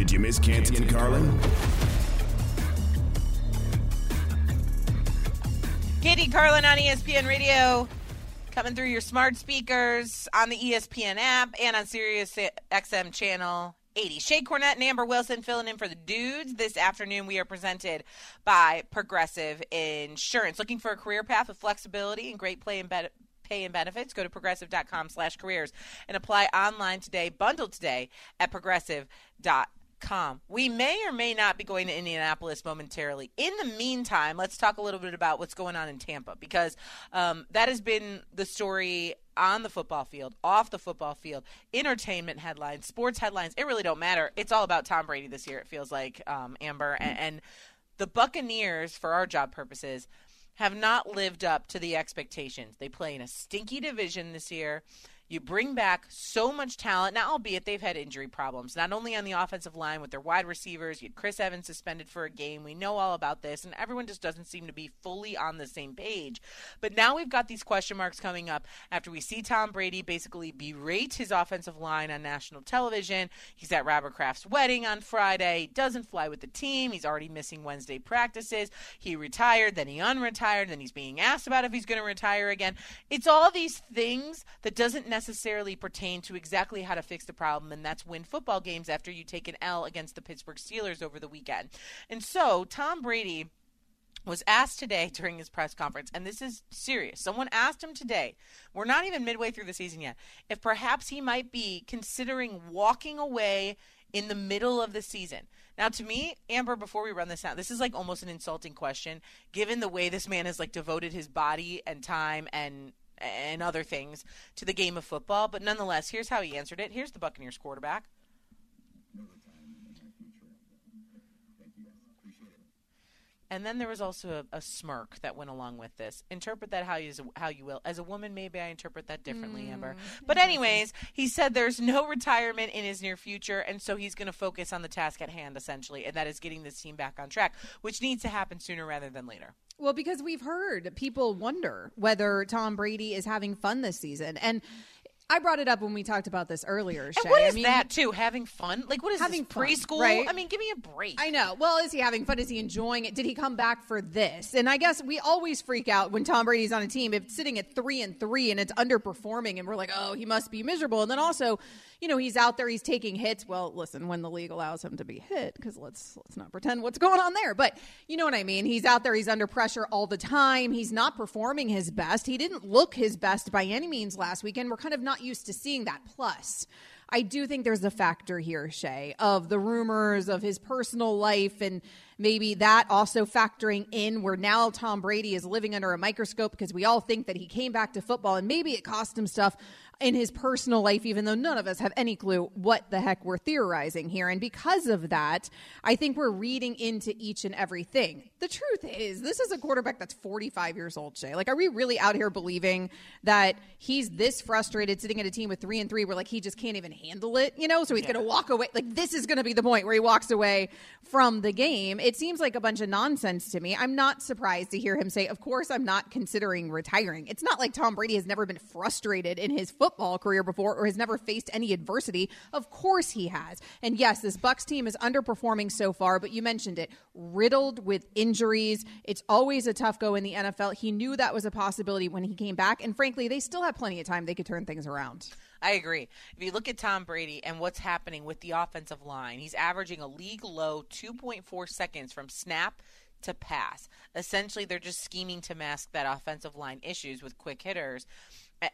Did you miss Canty and Carlin? Canty Carlin on ESPN Radio, coming through your smart speakers on the ESPN app and on Sirius XM channel 80. Shae Cornette and Amber Wilson filling in for the dudes. This afternoon, we are presented by Progressive Insurance. Looking for a career path with flexibility and great play and bet- pay and benefits? Go to progressive.com slash careers and apply online today, bundled today at progressive.com. Com. We may or may not be going to Indianapolis momentarily. In the meantime, let's talk a little bit about what's going on in Tampa because um, that has been the story on the football field, off the football field, entertainment headlines, sports headlines. It really don't matter. It's all about Tom Brady this year. It feels like um, Amber and, and the Buccaneers, for our job purposes, have not lived up to the expectations. They play in a stinky division this year. You bring back so much talent. Now, albeit they've had injury problems, not only on the offensive line with their wide receivers. You had Chris Evans suspended for a game. We know all about this, and everyone just doesn't seem to be fully on the same page. But now we've got these question marks coming up after we see Tom Brady basically berate his offensive line on national television. He's at Robert Kraft's wedding on Friday. He doesn't fly with the team. He's already missing Wednesday practices. He retired, then he unretired, then he's being asked about if he's going to retire again. It's all these things that doesn't necessarily pertain to exactly how to fix the problem, and that's win football games after you take an L against the Pittsburgh Steelers over the weekend. And so, Tom Brady was asked today during his press conference, and this is serious. Someone asked him today, we're not even midway through the season yet, if perhaps he might be considering walking away in the middle of the season. Now, to me, Amber, before we run this out, this is like almost an insulting question, given the way this man has like devoted his body and time and and other things to the game of football. But nonetheless, here's how he answered it. Here's the Buccaneers quarterback. And then there was also a, a, smirk that went along with this. Interpret that how you how you will. As a woman, maybe I interpret that differently, mm, Amber. But anyways, he said there's no retirement in his near future, and so he's going to focus on the task at hand, essentially, and that is getting this team back on track, which needs to happen sooner rather than later. Well, because we've heard people wonder whether Tom Brady is having fun this season, and I brought it up when we talked about this earlier. Shae. And what is I mean, that too? Having fun? Like what is having this, preschool? Fun, right? I mean, give me a break. I know. Well, is he having fun? Is he enjoying it? Did he come back for this? And I guess we always freak out when Tom Brady's on a team if it's sitting at three and three and it's underperforming, and we're like, oh, he must be miserable. And then also, you know, he's out there, he's taking hits. Well, listen, when the league allows him to be hit, because let's let's not pretend what's going on there. But you know what I mean? He's out there, he's under pressure all the time. He's not performing his best. He didn't look his best by any means last weekend. We're kind of not used to seeing that. Plus, I do think there's a factor here, Shae, of the rumors of his personal life and maybe that also factoring in where now Tom Brady is living under a microscope because we all think that he came back to football and maybe it cost him stuff in his personal life, even though none of us have any clue what the heck we're theorizing here. And because of that, I think we're reading into each and everything. The truth is, this is a quarterback that's 45 years old, Shae. Like, are we really out here believing that he's this frustrated sitting at a team with three and three where, like, he just can't even handle it, you know? So he's yeah. going to walk away. Like, this is going to be the point where he walks away from the game. It seems like a bunch of nonsense to me. I'm not surprised to hear him say, of course, I'm not considering retiring. It's not like Tom Brady has never been frustrated in his football football career before or has never faced any adversity. Of course he has. And yes, this Bucks team is underperforming so far, but you mentioned it, riddled with injuries. It's always a tough go in the NFL. He knew that was a possibility when he came back, and frankly, they still have plenty of time they could turn things around. I agree. If you look at Tom Brady and what's happening with the offensive line, he's averaging a league low 2.4 seconds from snap to pass. Essentially, they're just scheming to mask that offensive line issues with quick hitters.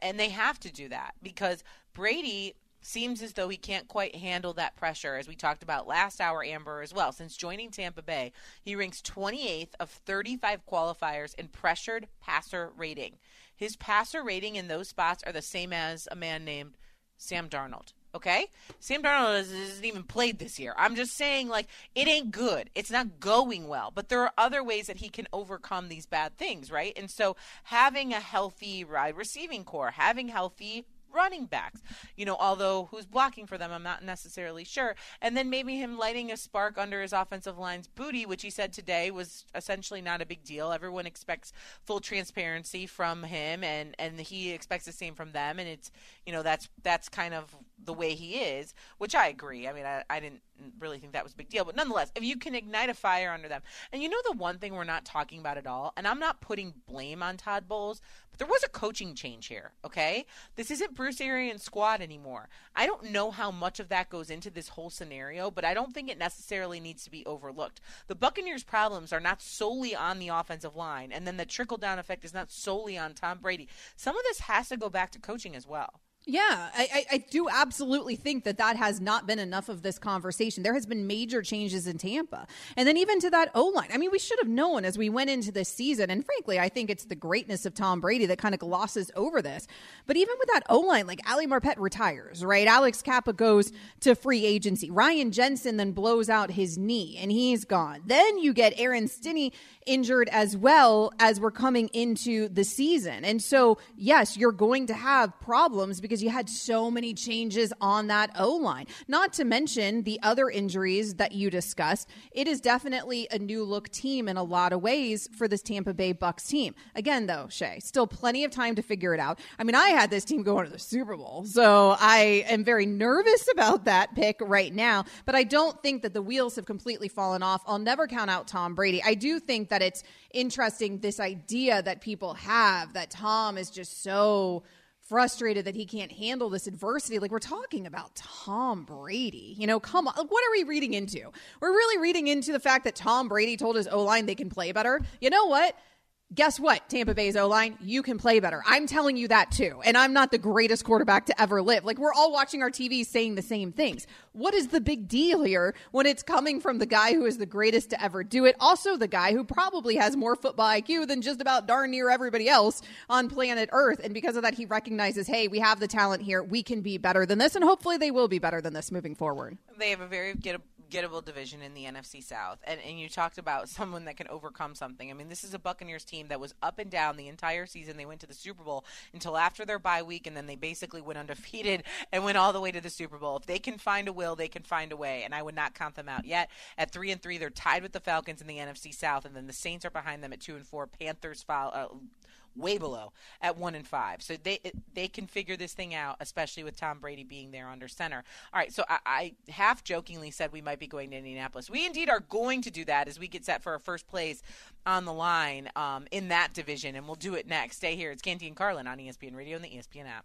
And they have to do that because Brady seems as though he can't quite handle that pressure, as we talked about last hour, Amber, as well. Since joining Tampa Bay, he ranks 28th of 35 qualifiers in pressured passer rating. His passer rating in those spots are the same as a man named Sam Darnold. Okay? Sam Darnold hasn't even played this year. I'm just saying, like, it ain't good. It's not going well. But there are other ways that he can overcome these bad things, right? And so having a healthy receiving corps, having healthy running backs. You know, although who's blocking for them, I'm not necessarily sure. And then maybe him lighting a spark under his offensive line's booty, which he said today was essentially not a big deal. Everyone expects full transparency from him, and and he expects the same from them. And it's you know that's that's kind of the way he is, which I agree. I mean, I, I didn't really think that was a big deal, but nonetheless, if you can ignite a fire under them, and you know the one thing we're not talking about at all, and I'm not putting blame on Todd Bowles, but there was a coaching change here. Okay, this isn't Bruce Arians' squad anymore. I don't know how much of that goes into this whole scenario, but I don't think it necessarily needs to be overlooked. The Buccaneers' problems are not solely on the offensive line, and then the trickle down effect is not solely on Tom Brady. Some of this has to go back to coaching as well. Yeah, I, I, do absolutely think that that has not been enough of this conversation. There has been major changes in Tampa, and then even to that O line. I mean, we should have known as we went into this season. And frankly, I think it's the greatness of Tom Brady that kind of glosses over this. But even with that O line, like Ali Marpet retires, right? Alex Cappa goes to free agency. Ryan Jensen then blows out his knee, and he's gone. Then you get Aaron Stinnie injured as well as we're coming into the season, and so yes, you're going to have problems because because you had so many changes on that O line. Not to mention the other injuries that you discussed. It is definitely a new look team in a lot of ways for this Tampa Bay Bucks team. Again, though, Shae, still plenty of time to figure it out. I mean, I had this team going to the Super Bowl, so I am very nervous about that pick right now, but I don't think that the wheels have completely fallen off. I'll never count out Tom Brady. I do think that it's interesting this idea that people have that Tom is just so frustrated that he can't handle this adversity. Like we're talking about Tom Brady. You know, come on. What are we reading into? We're really reading into the fact that Tom Brady told his O line they can play better. You know what? Guess what, Tampa Bay's O line, you can play better. I'm telling you that too. And I'm not the greatest quarterback to ever live. Like, we're all watching our TV saying the same things. What is the big deal here when it's coming from the guy who is the greatest to ever do it? Also, the guy who probably has more football IQ than just about darn near everybody else on planet Earth. And because of that, he recognizes, hey, we have the talent here. We can be better than this. And hopefully, they will be better than this moving forward. They have a very good gettable division in the NFC South. And and you talked about someone that can overcome something. I mean, this is a Buccaneers team that was up and down the entire season. They went to the Super Bowl until after their bye week and then they basically went undefeated and went all the way to the Super Bowl. If they can find a will, they can find a way, and I would not count them out yet. At 3 and 3, they're tied with the Falcons in the NFC South and then the Saints are behind them at 2 and 4. Panthers follow, uh, way below at one and five. So they they can figure this thing out, especially with Tom Brady being there under center. All right, so I, I half jokingly said we might be going to Indianapolis. We indeed are going to do that as we get set for our first place on the line um, in that division, and we'll do it next. Stay here. It's Canty and Carlin on ESPN Radio and the ESPN app.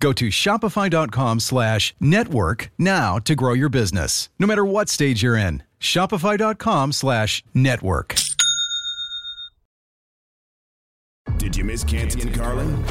Go to shopify.com slash network now to grow your business, no matter what stage you're in. Shopify.com slash network. Did you miss Canty and Carlin?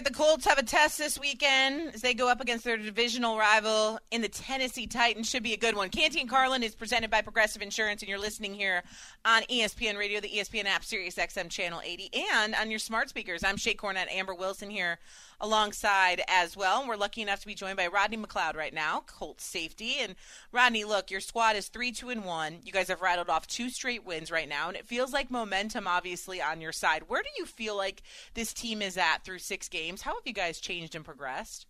Right, the Colts have a test this weekend as they go up against their divisional rival in the Tennessee Titans. Should be a good one. Canty and Carlin is presented by Progressive Insurance, and you're listening here on ESPN Radio, the ESPN app, Sirius XM Channel 80, and on your smart speakers. I'm Shae Cornette, Amber Wilson here alongside as well. And we're lucky enough to be joined by Rodney McLeod right now, Colts safety. And Rodney, look, your squad is three, two, and one. You guys have rattled off two straight wins right now, and it feels like momentum obviously on your side. Where do you feel like this team is at through six games? How have you guys changed and progressed?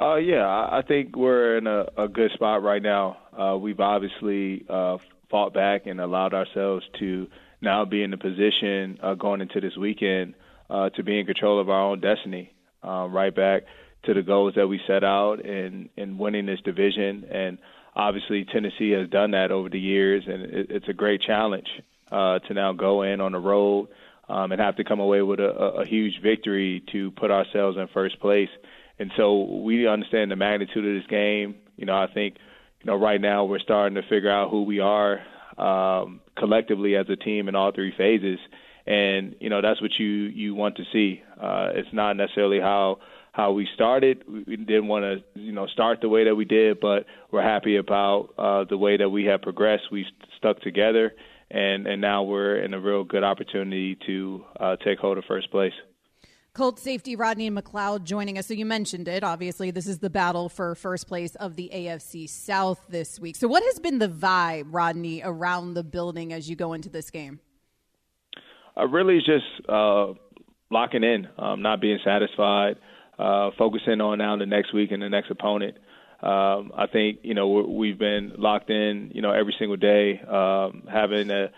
Uh, yeah, I think we're in a, a good spot right now. Uh, we've obviously uh, fought back and allowed ourselves to now be in the position uh, going into this weekend uh, to be in control of our own destiny. Uh, right back to the goals that we set out in in winning this division, and obviously Tennessee has done that over the years, and it, it's a great challenge uh, to now go in on the road um, and have to come away with a, a huge victory to put ourselves in first place. And so we understand the magnitude of this game. You know, I think, you know, right now we're starting to figure out who we are um, collectively as a team in all three phases. And you know that's what you you want to see. Uh, it's not necessarily how how we started. We didn't want to, you know, start the way that we did, but we're happy about uh, the way that we have progressed. We stuck together, and and now we're in a real good opportunity to uh, take hold of first place. Colt safety Rodney McLeod joining us. So you mentioned it. Obviously, this is the battle for first place of the AFC South this week. So, what has been the vibe, Rodney, around the building as you go into this game? Uh, really, just uh, locking in, um, not being satisfied, uh, focusing on now the next week and the next opponent. Um, I think you know we've been locked in, you know, every single day, um, having a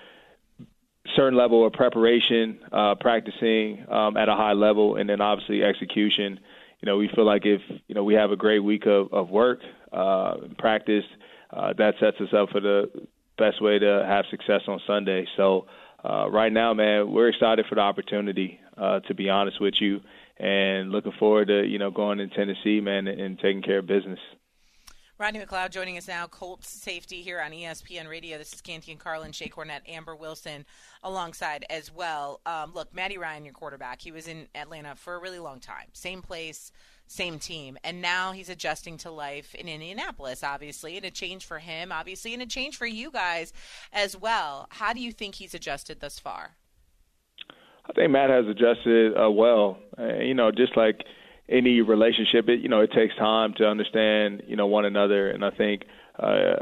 certain level of preparation, uh, practicing um, at a high level, and then obviously execution. You know, we feel like if you know we have a great week of, of work, uh, practice, uh, that sets us up for the best way to have success on Sunday. So uh, right now, man, we're excited for the opportunity. Uh, to be honest with you, and looking forward to you know going in Tennessee, man, and, and taking care of business. Rodney McLeod joining us now, Colts safety here on ESPN Radio. This is Canty and Carlin, Shae Cornette, Amber Wilson alongside as well. Um, look, Matty Ryan, your quarterback, he was in Atlanta for a really long time. Same place, same team. And now he's adjusting to life in Indianapolis, obviously, and a change for him, obviously, and a change for you guys as well. How do you think he's adjusted thus far? I think Matt has adjusted uh, well. Uh, you know, just like – any relationship, it you know it takes time to understand you know one another, and I think uh,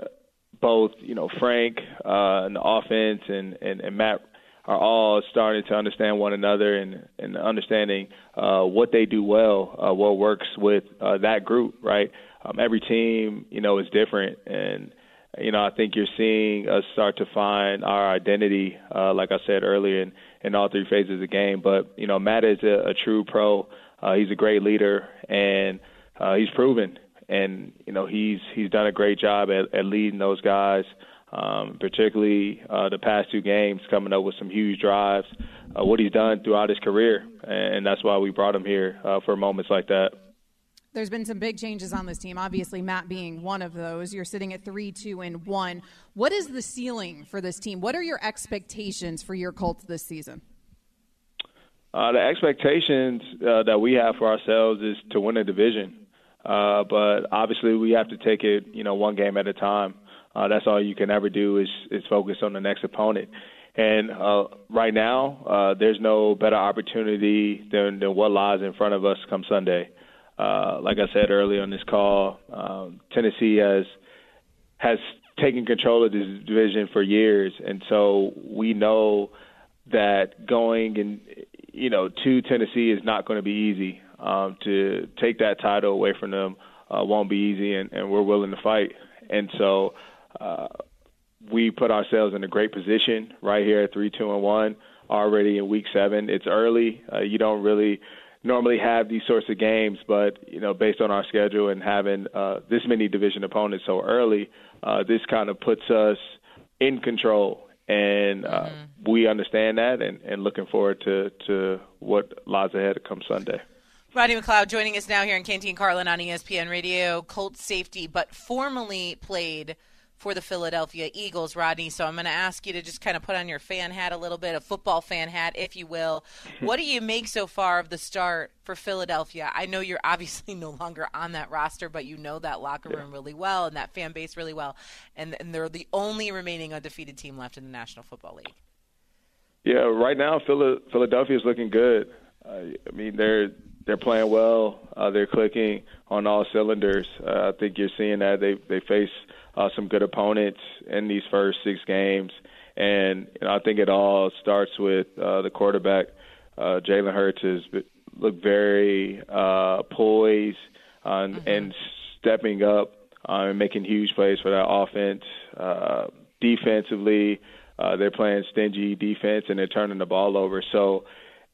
both you know Frank uh, and the offense and, and and Matt are all starting to understand one another and and understanding uh, what they do well, uh, what works with uh, that group, right? Um, every team you know is different and you know, I think you're seeing us start to find our identity, uh, like I said earlier, in, in all three phases of the game. But, you know, Matt is a, a true pro. Uh, he's a great leader, and uh, he's proven. And you know he's he's done a great job at, at leading those guys, um, particularly uh, the past two games, coming up with some huge drives. Uh, what he's done throughout his career, and that's why we brought him here uh, for moments like that. There's been some big changes on this team. Obviously, Matt being one of those. You're sitting at three, two, and one. What is the ceiling for this team? What are your expectations for your Colts this season? Uh, the expectations uh, that we have for ourselves is to win a division, uh, but obviously we have to take it, you know, one game at a time. Uh, that's all you can ever do is is focus on the next opponent. And uh, right now, uh, there's no better opportunity than, than what lies in front of us come Sunday. Uh, like I said earlier on this call, um, Tennessee has has taken control of this division for years, and so we know that going and you know, to Tennessee is not going to be easy. Um, to take that title away from them uh, won't be easy, and, and we're willing to fight. And so uh, we put ourselves in a great position right here at three, two, and one already in week seven. It's early. Uh, you don't really normally have these sorts of games, but you know, based on our schedule and having uh, this many division opponents so early, uh, this kind of puts us in control and uh, mm-hmm. we understand that and, and looking forward to, to what lies ahead come Sunday. Rodney McLeod joining us now here in Canty and Carlin on ESPN Radio, Colts safety, but formerly played – for the Philadelphia Eagles, Rodney. So I'm going to ask you to just kind of put on your fan hat a little bit, a football fan hat, if you will. What do you make so far of the start for Philadelphia? I know you're obviously no longer on that roster, but you know that locker room really well and that fan base really well. And, and they're the only remaining undefeated team left in the National Football League. Yeah, right now Philadelphia is looking good. Uh, I mean, they're they're playing well. Uh, they're clicking on all cylinders. Uh, I think you're seeing that they they face uh, some good opponents in these first six games, and you know, I think it all starts with uh, the quarterback. Uh, Jalen Hurts has looked very uh, poised, uh, mm-hmm. and stepping up uh, and making huge plays for that offense. Uh, defensively, uh, they're playing stingy defense and they're turning the ball over. So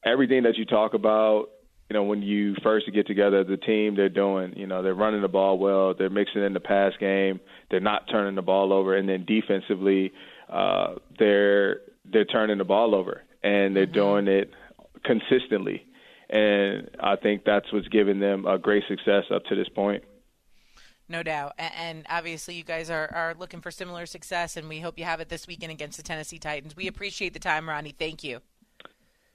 everything that you talk about, you know, when you first get together, the team they're doing, you know, they're running the ball well, they're mixing in the pass game, they're not turning the ball over, and then defensively, uh, they're they're turning the ball over and they're mm-hmm. doing it consistently. And I think that's what's given them a great success up to this point. No doubt. And obviously, you guys are, are looking for similar success, and we hope you have it this weekend against the Tennessee Titans. We appreciate the time, Ronnie. Thank you.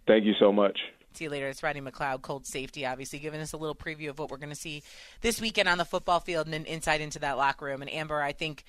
Thank you so much. See you later. It's Rodney McLeod, Colt Safety, obviously giving us a little preview of what we're going to see this weekend on the football field and an insight into that locker room. And Amber, I think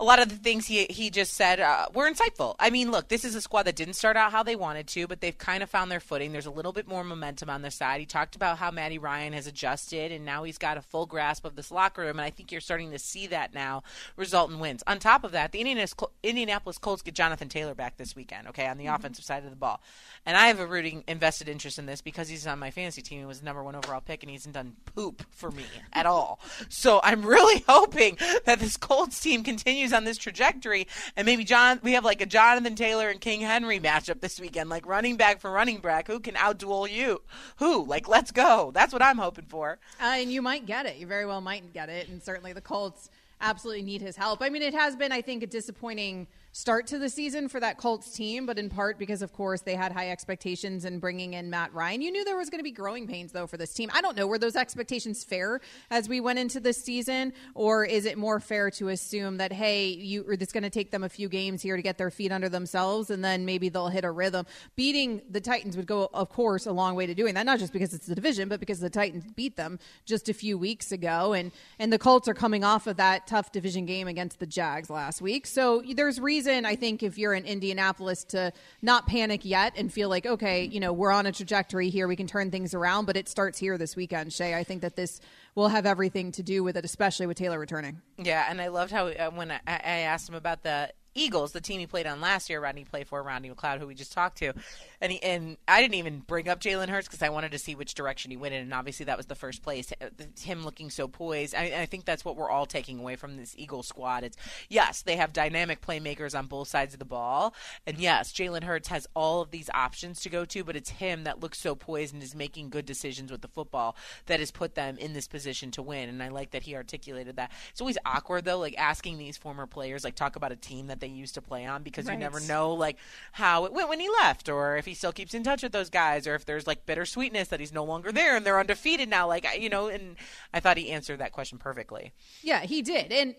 a lot of the things he he just said uh, were insightful. I mean, look, this is a squad that didn't start out how they wanted to, but they've kind of found their footing. There's a little bit more momentum on their side. He talked about how Matty Ryan has adjusted, and now he's got a full grasp of this locker room, and I think you're starting to see that now result in wins. On top of that, the Indianapolis Colts get Jonathan Taylor back this weekend, okay, on the mm-hmm. offensive side of the ball, and I have a rooting invested interest in this because he's on my fantasy team. He was the number one overall pick, and he hasn't done poop for me at all. So I'm really hoping that this Colts team continues on this trajectory. And maybe John, we have like a Jonathan Taylor and King Henry matchup this weekend, like running back for running back. Who can outduel you? Who? Like, let's go. That's what I'm hoping for. Uh, and you might get it. You very well might get it. And certainly the Colts absolutely need his help. I mean, it has been, I think, a disappointing start to the season for that Colts team, but in part because, of course, they had high expectations in bringing in Matt Ryan. You knew there was going to be growing pains, though, for this team. I don't know, were those expectations fair as we went into this season, or is it more fair to assume that, hey, you, it's going to take them a few games here to get their feet under themselves, and then maybe they'll hit a rhythm? Beating the Titans would go, of course, a long way to doing that, not just because it's the division, but because the Titans beat them just a few weeks ago, and and the Colts are coming off of that tough division game against the Jags last week, so there's reason reason I think if you're in Indianapolis to not panic yet and feel like, okay, you know, we're on a trajectory here, we can turn things around, but it starts here this weekend, Shae. I think that this will have everything to do with it, especially with Taylor returning. Yeah, and I loved how uh, when I, I asked him about the Eagles, the team he played on last year, Rodney played for Rodney McLeod, who we just talked to, and he, and I didn't even bring up Jalen Hurts because I wanted to see which direction he went in, and obviously that was the first place. Uh, him looking so poised, I, I think that's what we're all taking away from this Eagles squad. It's yes, they have dynamic playmakers on both sides of the ball, and yes, Jalen Hurts has all of these options to go to, but it's him that looks so poised and is making good decisions with the football that has put them in this position to win. And I like that he articulated that. It's always awkward though, like asking these former players, like talk about a team that they used to play on because right. you never know like how it went when he left or if he still keeps in touch with those guys or if there's like bittersweetness that he's no longer there and they're undefeated now like you know and I thought he answered that question perfectly. Yeah, he did. And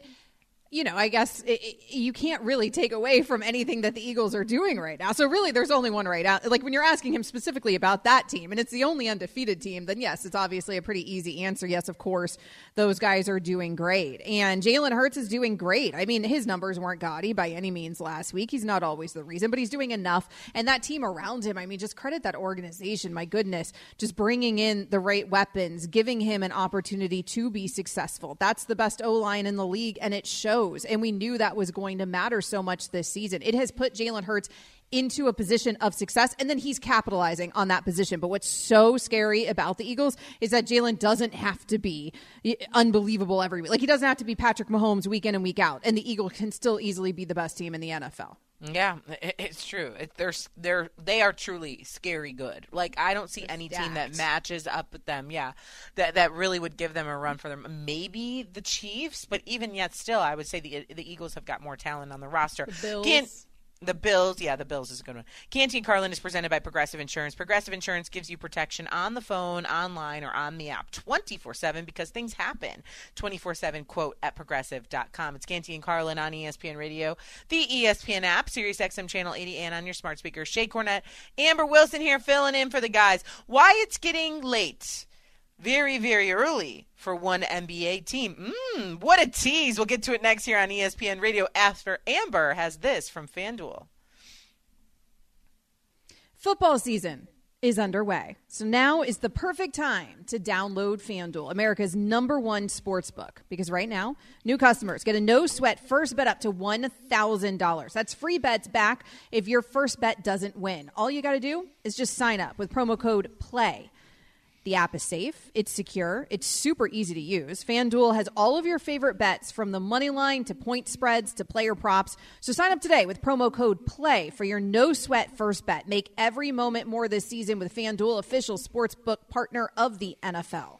you know, I guess it, it, you can't really take away from anything that the Eagles are doing right now. So really, there's only one right out. Like when you're asking him specifically about that team, and it's the only undefeated team, then yes, it's obviously a pretty easy answer. Yes, of course, those guys are doing great, and Jalen Hurts is doing great. I mean, his numbers weren't gaudy by any means last week. He's not always the reason, but he's doing enough. And that team around him, I mean, just credit that organization. My goodness, just bringing in the right weapons, giving him an opportunity to be successful. That's the best O line in the league, and it shows And we knew that was going to matter so much this season. It has put Jalen Hurts into a position of success, and then he's capitalizing on that position. But what's so scary about the Eagles is that Jalen doesn't have to be unbelievable every week. Like he doesn't have to be Patrick Mahomes week in and week out, and the Eagles can still easily be the best team in the NFL. Yeah, it's true. They're they're they are truly scary good. Like I don't see they're any stacked. team that matches up with them. Yeah, that that really would give them a run for them. Maybe the Chiefs, but even yet, still, I would say the the Eagles have got more talent on the roster. The Bills. Can't, the Bills, yeah, the Bills is a good one. Canty and Carlin is presented by Progressive Insurance. Progressive Insurance gives you protection on the phone, online, or on the app 24 7 because things happen. 24 7 quote at progressive.com. It's Canty and Carlin on ESPN Radio, the ESPN app, Sirius XM Channel 80, and on your smart speaker. Shae Cornette, Amber Wilson here filling in for the guys. Why it's getting late very, very early for one NBA team. Mmm, what a tease. We'll get to it next here on ESPN Radio after Amber has this from FanDuel. Football season is underway. So now is the perfect time to download FanDuel, America's number one sports book. Because right now, new customers get a no sweat first bet up to $1,000. That's free bets back if your first bet doesn't win. All you got to do is just sign up with promo code PLAY The app is safe, it's secure, it's super easy to use. FanDuel has all of your favorite bets from the money line to point spreads to player props. So sign up today with promo code PLAY for your no sweat first bet. Make every moment more this season with FanDuel, official sportsbook partner of the NFL.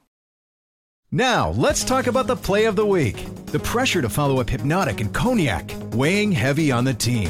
Now, let's talk about the play of the week. The pressure to follow up Hpnotiq and Cognac, weighing heavy on the team.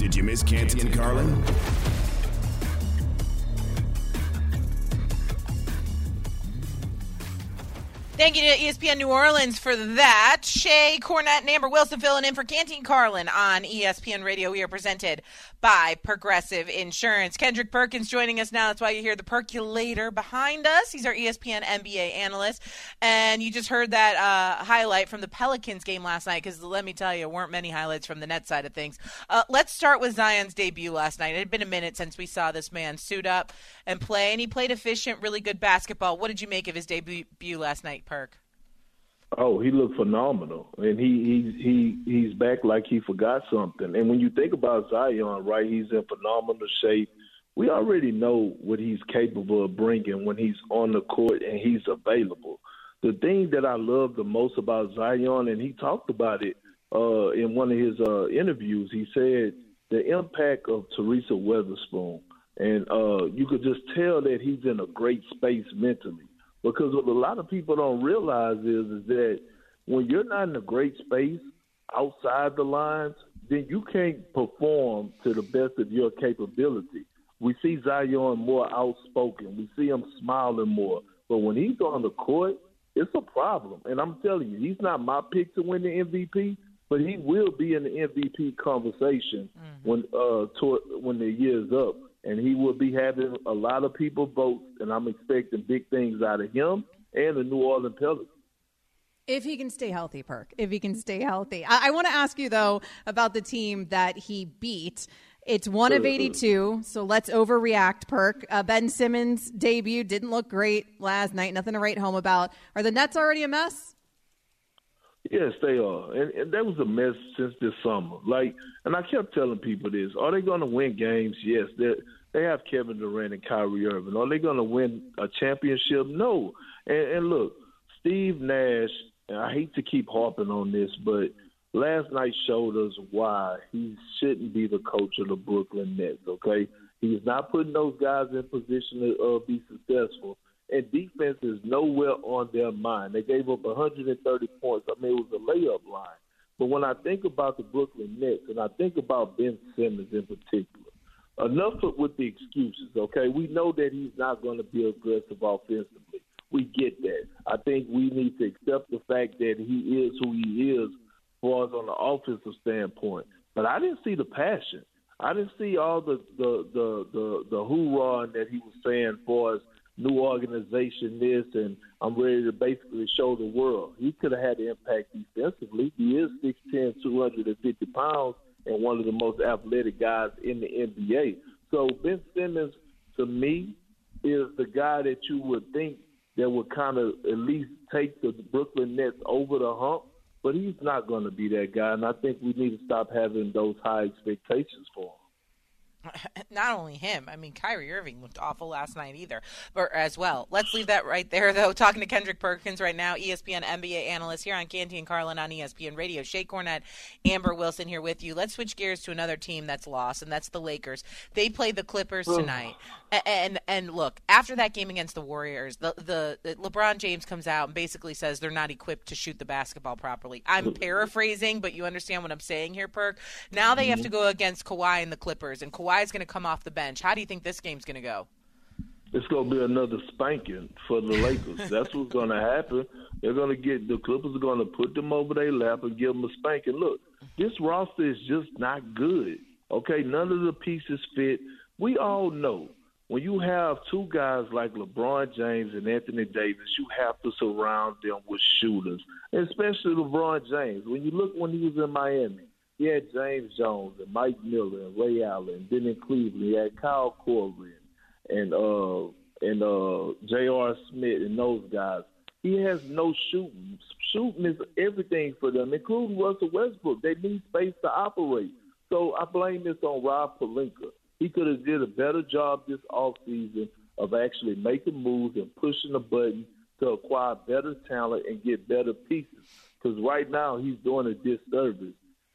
Did you miss Canty and Carlin? Thank you to ESPN New Orleans for that. Shae Cornette and Amber Wilson filling in for Canty and Carlin on ESPN Radio. We are presented by Progressive Insurance. Kendrick Perkins joining us now. That's why you hear the percolator behind us. He's our ESPN NBA analyst. And you just heard that uh, highlight from the Pelicans game last night because let me tell you, weren't many highlights from the net side of things. Uh, let's start with Zion's debut last night. It had been a minute since we saw this man suit up and play, and he played efficient, really good basketball. What did you make of his debut last night, Perk? Oh, he looked phenomenal, and he he's he he's back like he forgot something. And when you think about Zion, right, he's in phenomenal shape. We already know what he's capable of bringing when he's on the court and he's available. The thing that I love the most about Zion, and he talked about it uh, in one of his uh, interviews, he said the impact of Teresa Weatherspoon, and uh, you could just tell that he's in a great space mentally. Because what a lot of people don't realize is, is that when you're not in a great space outside the lines, then you can't perform to the best of your capability. We see Zion more outspoken. We see him smiling more. But when he's on the court, it's a problem. And I'm telling you, he's not my pick to win the MVP, but he will be in the MVP conversation mm-hmm. when uh toward, when the year's up and he will be having a lot of people vote, and I'm expecting big things out of him and the New Orleans Pelicans. If he can stay healthy, Perk. If he can stay healthy. I, I want to ask you, though, about the team that he beat. It's one of 82, so let's overreact, Perk. Uh, ben Simmons' debut didn't look great last night. Nothing to write home about. Are the Nets already a mess? Yes, they are, and, and that was a mess since this summer. Like, and I kept telling people this: Are they going to win games? Yes, they they have Kevin Durant and Kyrie Irving. Are they going to win a championship? No. And, and look, Steve Nash. And I hate to keep harping on this, but last night showed us why he shouldn't be the coach of the Brooklyn Nets. Okay, he's not putting those guys in position to uh, be successful and defense is nowhere on their mind. They gave up 130 points. I mean, it was a layup line. But when I think about the Brooklyn Nets and I think about Ben Simmons in particular, enough with the excuses, okay? We know that he's not going to be aggressive offensively. We get that. I think we need to accept the fact that he is who he is for us on the offensive standpoint. But I didn't see the passion. I didn't see all the the the the, the hoorah that he was saying for us new organization this and I'm ready to basically show the world. He could have had the impact defensively. He is 6'10", 250 pounds, and one of the most athletic guys in the NBA. So Ben Simmons, to me, is the guy that you would think that would kind of at least take the Brooklyn Nets over the hump. But he's not going to be that guy, and I think we need to stop having those high expectations for him. Not only him, I mean Kyrie Irving looked awful last night either, but as well. Let's leave that right there though. Talking to Kendrick Perkins right now, ESPN NBA analyst here on Canty and Carlin on ESPN Radio. Shae Cornette, Amber Wilson here with you. Let's switch gears to another team that's lost, and that's the Lakers. They play the Clippers tonight, and, and and look after that game against the Warriors, the, the the LeBron James comes out and basically says they're not equipped to shoot the basketball properly. I'm paraphrasing, but you understand what I'm saying here, Perk. Now they have to go against Kawhi and the Clippers, and Kawhi is going to come off the bench. How do you think this game's going to go? It's going to be another spanking for the Lakers. That's what's going to happen. They're going to get the Clippers are going to put them over their lap and give them a spanking. Look, this roster is just not good. Okay, none of the pieces fit. We all know when you have two guys like LeBron James and Anthony Davis, you have to surround them with shooters, especially LeBron James. When you look when he was in Miami, he had James Jones and Mike Miller and Ray Allen. Then in Cleveland, he had Kyle Korver and uh and uh J.R. Smith and those guys. He has no shooting. Shooting is everything for them, including Russell Westbrook. They need space to operate. So I blame this on Rob Pelinka. He could have did a better job this offseason of actually making moves and pushing the button to acquire better talent and get better pieces. Because right now he's doing a disservice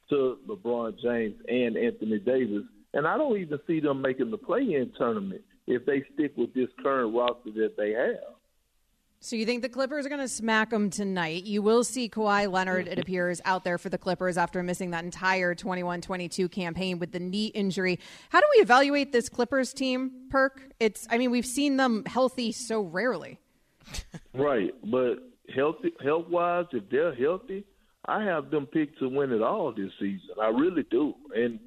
to LeBron James and Anthony Davis. And I don't even see them making the play-in tournament if they stick with this current roster that they have. So you think the Clippers are going to smack them tonight? You will see Kawhi Leonard, it mm-hmm. appears, out there for the Clippers after missing that entire 21-22 campaign with the knee injury. How do we evaluate this Clippers team, Perk? It's I mean, we've seen them healthy so rarely. right, but healthy health wise, if they're healthy, I have them picked to win it all this season. I really do. And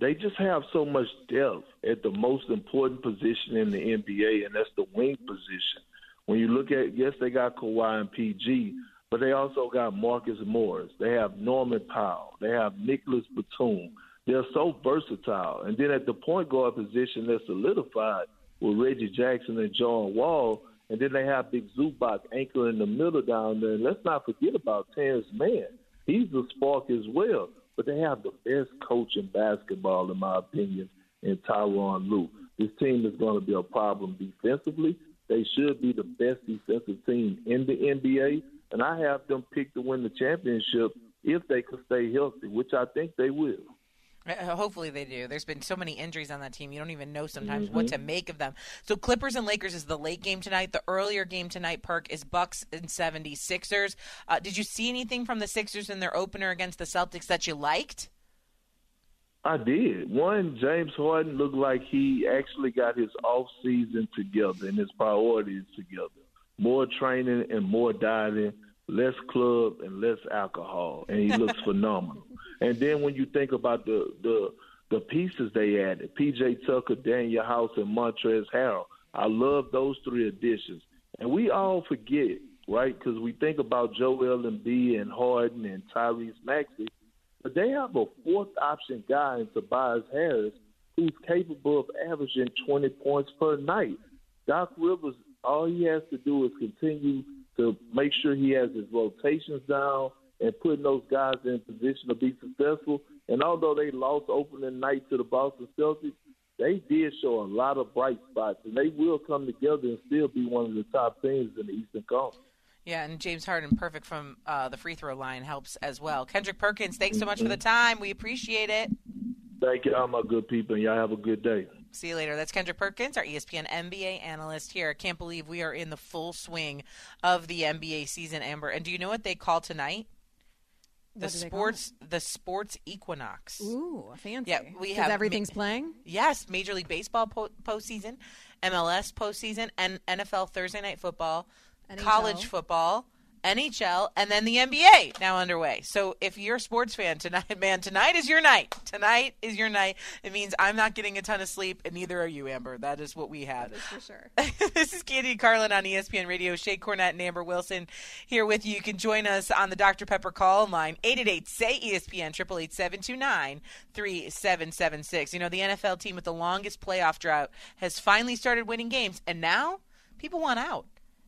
they just have so much depth at the most important position in the NBA, and that's the wing position. When you look at, yes, they got Kawhi and PG, but they also got Marcus Morris. They have Norman Powell. They have Nicolas Batum. They're so versatile. And then at the point guard position, they're solidified with Reggie Jackson and John Wall. And then they have Big Zubac anchor in the middle down there. And let's not forget about Terance Mann. He's a spark as well. But they have the best coach in basketball, in my opinion, in Tyronn Lue. This team is going to be a problem defensively. They should be the best defensive team in the NBA, and I have them picked to win the championship if they could stay healthy, which I think they will. Uh, hopefully they do. There's been so many injuries on that team. You don't even know sometimes mm-hmm. what to make of them. So Clippers and Lakers is the late game tonight. The earlier game tonight, Perk, is Bucks and 76ers. Uh, did you see anything from the Sixers in their opener against the Celtics that you liked? I did. One, James Harden looked like he actually got his off season together and his priorities together. More training and more dieting, less club and less alcohol, and he looks phenomenal. And then when you think about the the the pieces they added, PJ Tucker, Danuel House, and Montrezl Harrell, I love those three additions. And we all forget, right? Because we think about Joel B and Harden and Tyrese Maxey, but they have a fourth option guy in Tobias Harris who's capable of averaging 20 points per night. Doc Rivers, all he has to do is continue to make sure he has his rotations down and putting those guys in position to be successful. And although they lost opening night to the Boston Celtics, they did show a lot of bright spots, and they will come together and still be one of the top teams in the Eastern Conference. Yeah, and James Harden, perfect from uh, the free throw line, helps as well. Kendrick Perkins, thanks so much for the time. We appreciate it. Thank you, all my good people, and y'all have a good day. See you later. That's Kendrick Perkins, our ESPN NBA analyst here. I can't believe we are in the full swing of the NBA season, Amber. And do you know what they call tonight? The sports, the sports equinox. Ooh, a fancy! Yeah, we have everything's ma- playing. Yes, Major League Baseball po- postseason, MLS postseason, and NFL Thursday Night Football, NHL. college football, NHL, and then the NBA now underway. So if you're a sports fan tonight, man, tonight is your night. Tonight is your night. It means I'm not getting a ton of sleep, and neither are you, Amber. That is what we have. For sure. this is Canty Carlin on ESPN Radio. Shae Cornette and Amber Wilson here with you. You can join us on the Dr. Pepper call line 888-SAY-ESPN, 888-729-3776. You know, the NFL team with the longest playoff drought has finally started winning games, and now people want out.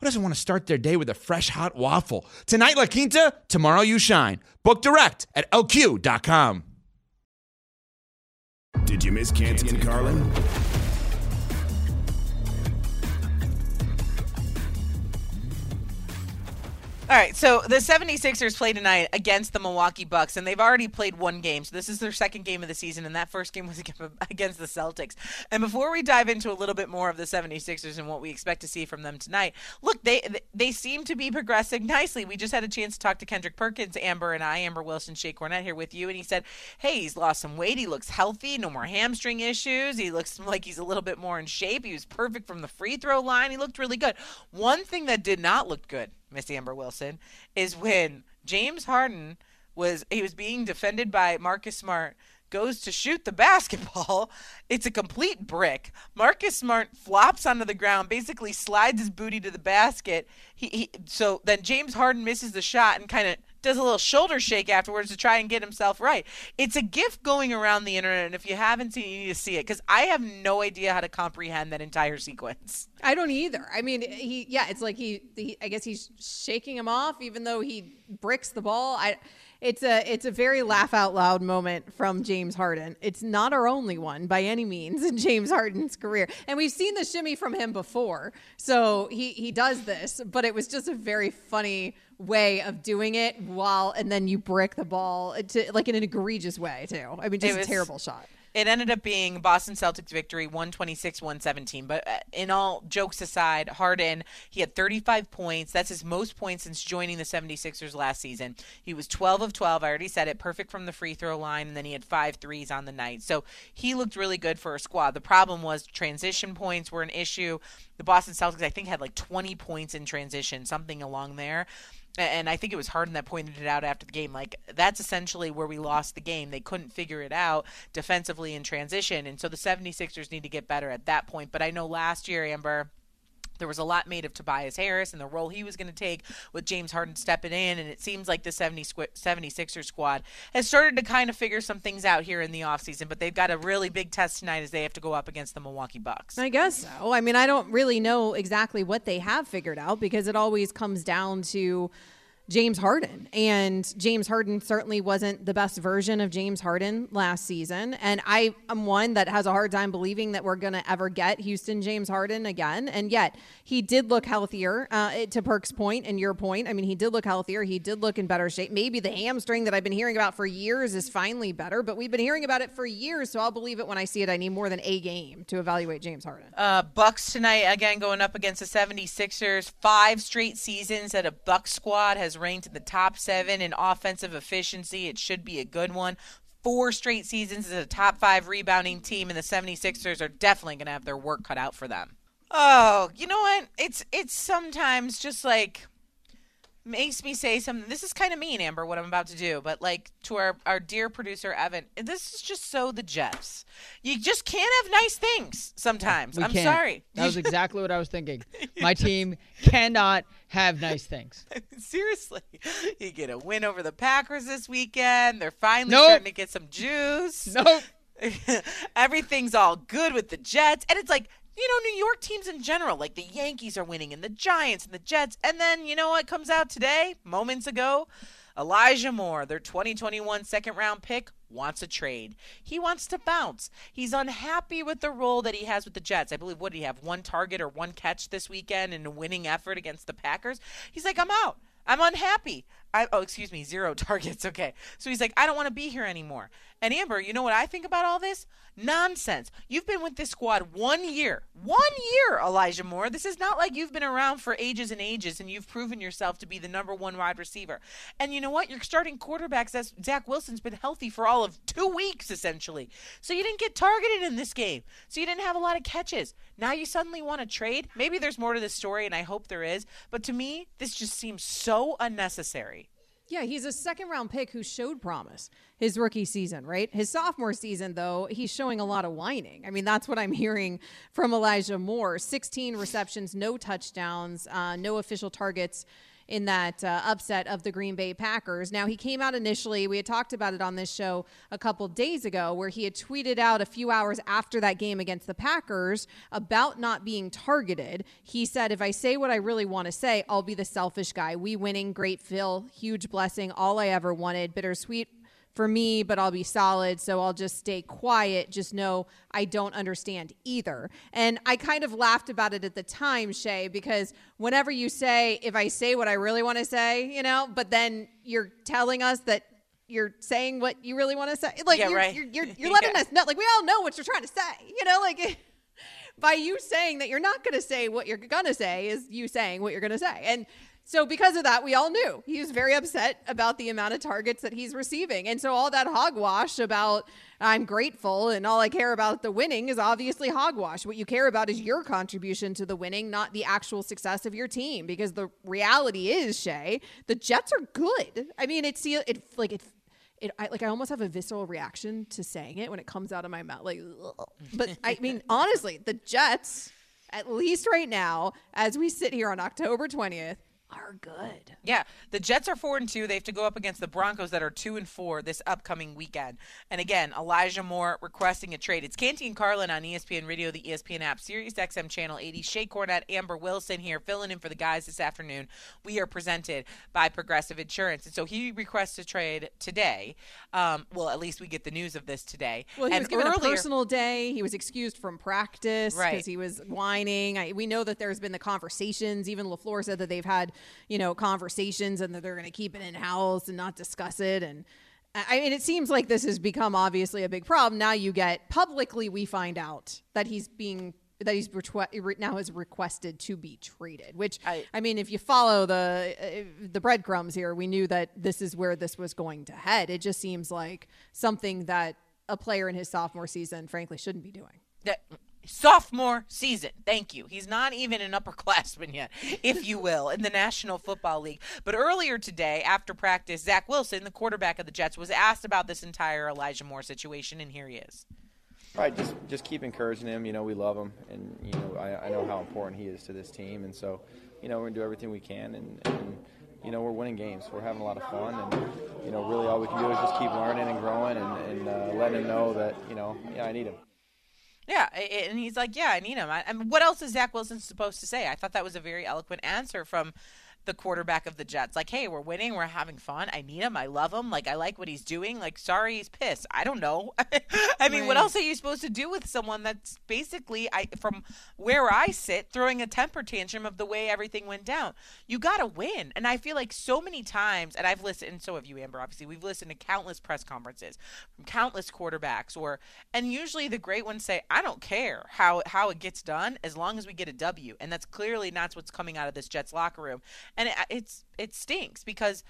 who doesn't want to start their day with a fresh hot waffle? Tonight, La Quinta, tomorrow, you shine. Book direct at lq.com. Did you miss Canty and Carlin? All right, so the 76ers play tonight against the Milwaukee Bucks, and they've already played one game. So this is their second game of the season, and that first game was against the Celtics. And before we dive into a little bit more of the 76ers and what we expect to see from them tonight, look, they they seem to be progressing nicely. We just had a chance to talk to Kendrick Perkins, Amber and I, Amber Wilson, Shae Cornette here with you, and he said, hey, he's lost some weight. He looks healthy, no more hamstring issues. He looks like he's a little bit more in shape. He was perfect from the free throw line. He looked really good. One thing that did not look good Miss Amber Wilson, is when James Harden was he was being defended by Marcus Smart goes to shoot the basketball. It's a complete brick. Marcus Smart flops onto the ground, basically slides his booty to the basket. He, he so then James Harden misses the shot and kind of does a little shoulder shake afterwards to try and get himself right. It's a gift going around the internet, and if you haven't seen it, you need to see it because I have no idea how to comprehend that entire sequence. I don't either. I mean, he yeah, it's like he, he I guess he's shaking him off, even though he bricks the ball. I it's a it's a very laugh out loud moment from James Harden. It's not our only one by any means in James Harden's career, and we've seen the shimmy from him before. So he he does this, but it was just a very funny way of doing it while and then you brick the ball to like in an egregious way too. I mean, just was, a terrible shot it ended up being Boston Celtics victory 126 117. But uh, in all jokes aside, Harden, he had 35 points. That's his most points since joining the 76ers last season. He was 12 of 12. I already said it, perfect from the free throw line. And then he had five threes on the night. So he looked really good for a squad. The problem was transition points were an issue. The Boston Celtics, I think, had like 20 points in transition, something along there and I think it was Harden that pointed it out after the game. Like that's essentially where we lost the game. They couldn't figure it out defensively in transition, and so the 76ers need to get better at that point. But I know last year, Amber. There was a lot made of Tobias Harris and the role he was going to take with James Harden stepping in. And it seems like the 70, 76er squad has started to kind of figure some things out here in the offseason. But they've got a really big test tonight as they have to go up against the Milwaukee Bucks. I guess so. I mean, I don't really know exactly what they have figured out because it always comes down to James Harden. And James Harden certainly wasn't the best version of James Harden last season. And I am one that has a hard time believing that we're going to ever get Houston James Harden again. And yet he did look healthier uh, to Perk's point and your point. I mean, he did look healthier. He did look in better shape. Maybe the hamstring that I've been hearing about for years is finally better, but we've been hearing about it for years. So I'll believe it when I see it. I need more than a game to evaluate James Harden. Uh, Bucks tonight, again, going up against the 76ers. Five straight seasons that a Bucks squad has ranked in the top seven in offensive efficiency. It should be a good one. Four straight seasons as a top five rebounding team, and the 76ers are definitely going to have their work cut out for them. Oh, you know what? It's it's sometimes just like makes me say something. This is kind of mean, Amber, what I'm about to do, but like to our, our dear producer, Evan, this is just so the Jets. You just can't have nice things sometimes. We I'm can't. sorry. That was exactly what I was thinking. My team cannot have nice things. Seriously. You get a win over the Packers this weekend. They're finally nope. starting to get some juice. Nope. Everything's all good with the Jets. And it's like, you know, New York teams in general, like the Yankees are winning and the Giants and the Jets. And then, you know what comes out today, moments ago? Elijah Moore, their 2021 second round pick, wants a trade. He wants to bounce. He's unhappy with the role that he has with the Jets. I believe, what did he have? One target or one catch this weekend in a winning effort against the Packers? He's like, I'm out. I'm unhappy. I, oh, excuse me, zero targets. Okay. So he's like, I don't want to be here anymore. And Amber, you know what I think about all this? Nonsense. You've been with this squad one year. One year, Elijah Moore. This is not like you've been around for ages and ages and you've proven yourself to be the number one wide receiver. And you know what? Your starting quarterback, Zach Wilson's been healthy for all of two weeks, essentially. So you didn't get targeted in this game. So you didn't have a lot of catches. Now you suddenly want to trade? Maybe there's more to this story, and I hope there is. But to me, this just seems so unnecessary. Yeah, he's a second round pick who showed promise his rookie season, right? His sophomore season, though, he's showing a lot of whining. I mean, that's what I'm hearing from Elijah Moore 16 receptions, no touchdowns, uh, no official targets in that uh, upset of the Green Bay Packers. Now, he came out initially, we had talked about it on this show a couple days ago, where he had tweeted out a few hours after that game against the Packers about not being targeted. He said, If I say what I really want to say, I'll be the selfish guy. We winning, great Phil, huge blessing, all I ever wanted, bittersweet for me, but I'll be solid. So I'll just stay quiet. Just know I don't understand either. And I kind of laughed about it at the time, Shae, because whenever you say, if I say what I really want to say, you know, but then you're telling us that you're saying what you really want to say, like Yeah, you're, right. you're, you're, you're letting Yeah. us know, like we all know what you're trying to say, you know, like. By you saying that you're not going to say what you're going to say is you saying what you're going to say. And so, because of that, we all knew he was very upset about the amount of targets that he's receiving. And so, all that hogwash about I'm grateful and all I care about the winning is obviously hogwash. What you care about is your contribution to the winning, not the actual success of your team. Because the reality is, Shae, the Jets are good. I mean, it's it like it. It, I, like I almost have a visceral reaction to saying it when it comes out of my mouth. Like, ugh. but I mean, honestly, the Jets, at least right now, as we sit here on October twentieth, are good. Yeah, the Jets are four and two. They have to go up against the Broncos that are two and four this upcoming weekend. And again, Elijah Moore requesting a trade. It's Canty and Carlin on ESPN Radio, the ESPN app, Sirius XM Channel 80. Shae Cornette, Amber Wilson here, filling in for the guys this afternoon. We are presented by Progressive Insurance, and so he requests a trade today. Um, well, at least we get the news of this today. Well, he and was given a personal day. He was excused from practice because Right. he was whining. I, we know that there's been the conversations. Even LaFleur said that they've had, you know, conversations and that they're going to keep it in house and not discuss it. And I I mean, it seems like this has become obviously a big problem. Now you get publicly, we find out that he's being that he's retwe- now has requested to be treated. Which I, mean, if you follow the uh, the breadcrumbs here, we knew that this is where this was going to head. It just seems like something that a player in his sophomore season, frankly, shouldn't be doing. that sophomore season. Thank you. He's not even an upperclassman yet, if you will, in the National Football League. But earlier today, after practice, Zach Wilson, the quarterback of the Jets, was asked about this entire Elijah Moore situation, and here he is. Right, just just keep encouraging him. You know, we love him, and you know, I, I know how important he is to this team, and so, you know, we're gonna do everything we can, and, and you know, we're winning games. We're having a lot of fun, and you know, really all we can do is just keep learning and growing, and, and uh, letting him know that you know, yeah, I need him. Yeah, and he's like, "Yeah, I need him." I, I mean, what else is Zach Wilson supposed to say? I thought that was a very eloquent answer from the quarterback of the Jets. Like, "Hey, we're winning, we're having fun. I need him. I love him. Like, I like what he's doing. Like, sorry, he's pissed. I don't know. I mean, what else are you supposed to do with someone that's basically, I from where I sit, throwing a temper tantrum of the way everything went down? You got to win, and I feel like so many times, and I've listened, and so have you, Amber. Obviously, we've listened to countless press conferences from countless quarterbacks, or and usually the great ones say, "I don't care how how it gets done, as long as we get a W, and that's clearly not what's coming out of this Jets locker room, and it, it's it stinks because.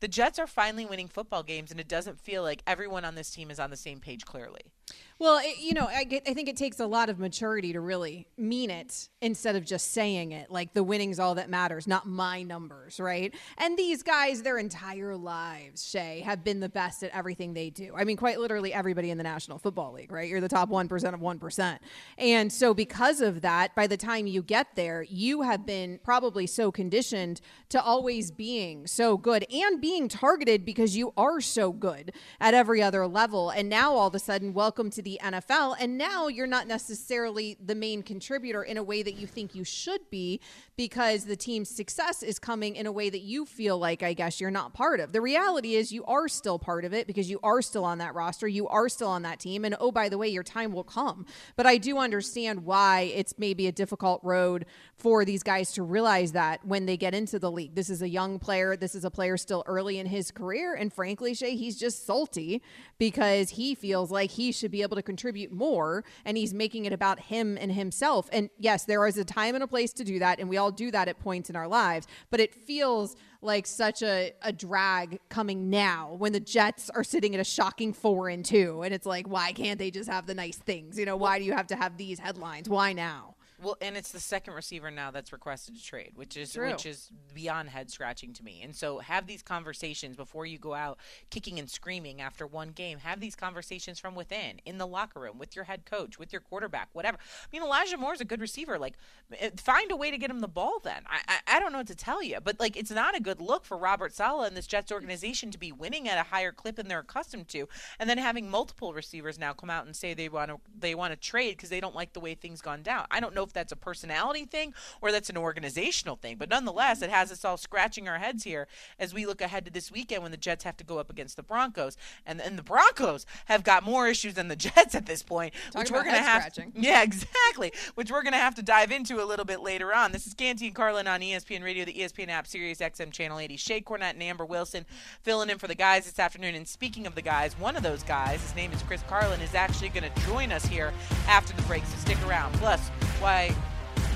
The Jets are finally winning football games, and it doesn't feel like everyone on this team is on the same page. Clearly, Well, it, you know, I, get, I think it takes a lot of maturity to really mean it instead of just saying it. Like the winning's all that matters, not my numbers, right? And these guys, their entire lives, Shae, have been the best at everything they do. I mean, quite literally everybody in the National Football League, right? You're the top 1% of 1%. And so, because of that, by the time you get there, you have been probably so conditioned to always being so good and being targeted because you are so good at every other level. And now all of a sudden, welcome to the NFL. And now you're not necessarily the main contributor in a way that you think you should be because the team's success is coming in a way that you feel like, I guess, you're not part of. The reality is you are still part of it because you are still on that roster. You are still on that team. And oh, by the way, your time will come. But I do understand why it's maybe a difficult road for these guys to realize that when they get into the league. This is a young player. This is a player still early in his career. And frankly, Shae, he's just salty because he feels like he should be able to contribute more and he's making it about him and himself. And yes, there is a time and a place to do that. And we all do that at points in our lives. But it feels like such a, a drag coming now when the Jets are sitting at a shocking four and two. And it's like, why can't they just have the nice things? You know, why do you have to have these headlines? Why now? Well, and it's the second receiver now that's requested to trade, which is True. which is beyond head scratching to me. And so have these conversations before you go out kicking and screaming after one game. Have these conversations from within, in the locker room, with your head coach, with your quarterback, whatever. I mean, Elijah Moore's a good receiver. Like, eh, find a way to get him the ball. Then I, I I don't know what to tell you, but like it's not a good look for Robert Saleh and this Jets organization to be winning at a higher clip than they're accustomed to, and then having multiple receivers now come out and say they want to they want to trade because they don't like the way things gone down. I don't know if that's a personality thing or that's an organizational thing, but nonetheless, it has us all scratching our heads here as we look ahead to this weekend when the Jets have to go up against the Broncos, and and the Broncos have got more issues than the Jets at this point, Talk which we're gonna have. scratching. Yeah, exactly. Which we're gonna have to dive into a little bit later on. This is Canty and Carlin on ESPN Radio, the ESPN app, Sirius XM Channel 80. Shae Cornette and Amber Wilson filling in for the guys this afternoon. And speaking of the guys, one of those guys, his name is Chris Carlin, is actually going to join us here after the break. So stick around. Plus, why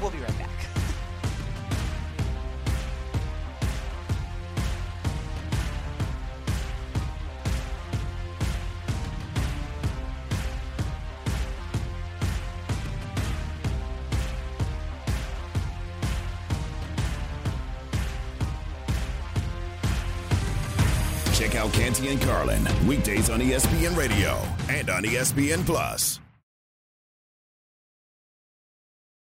we'll be right back. Check out Canty and Carlin weekdays on ESPN Radio and on ESPN Plus.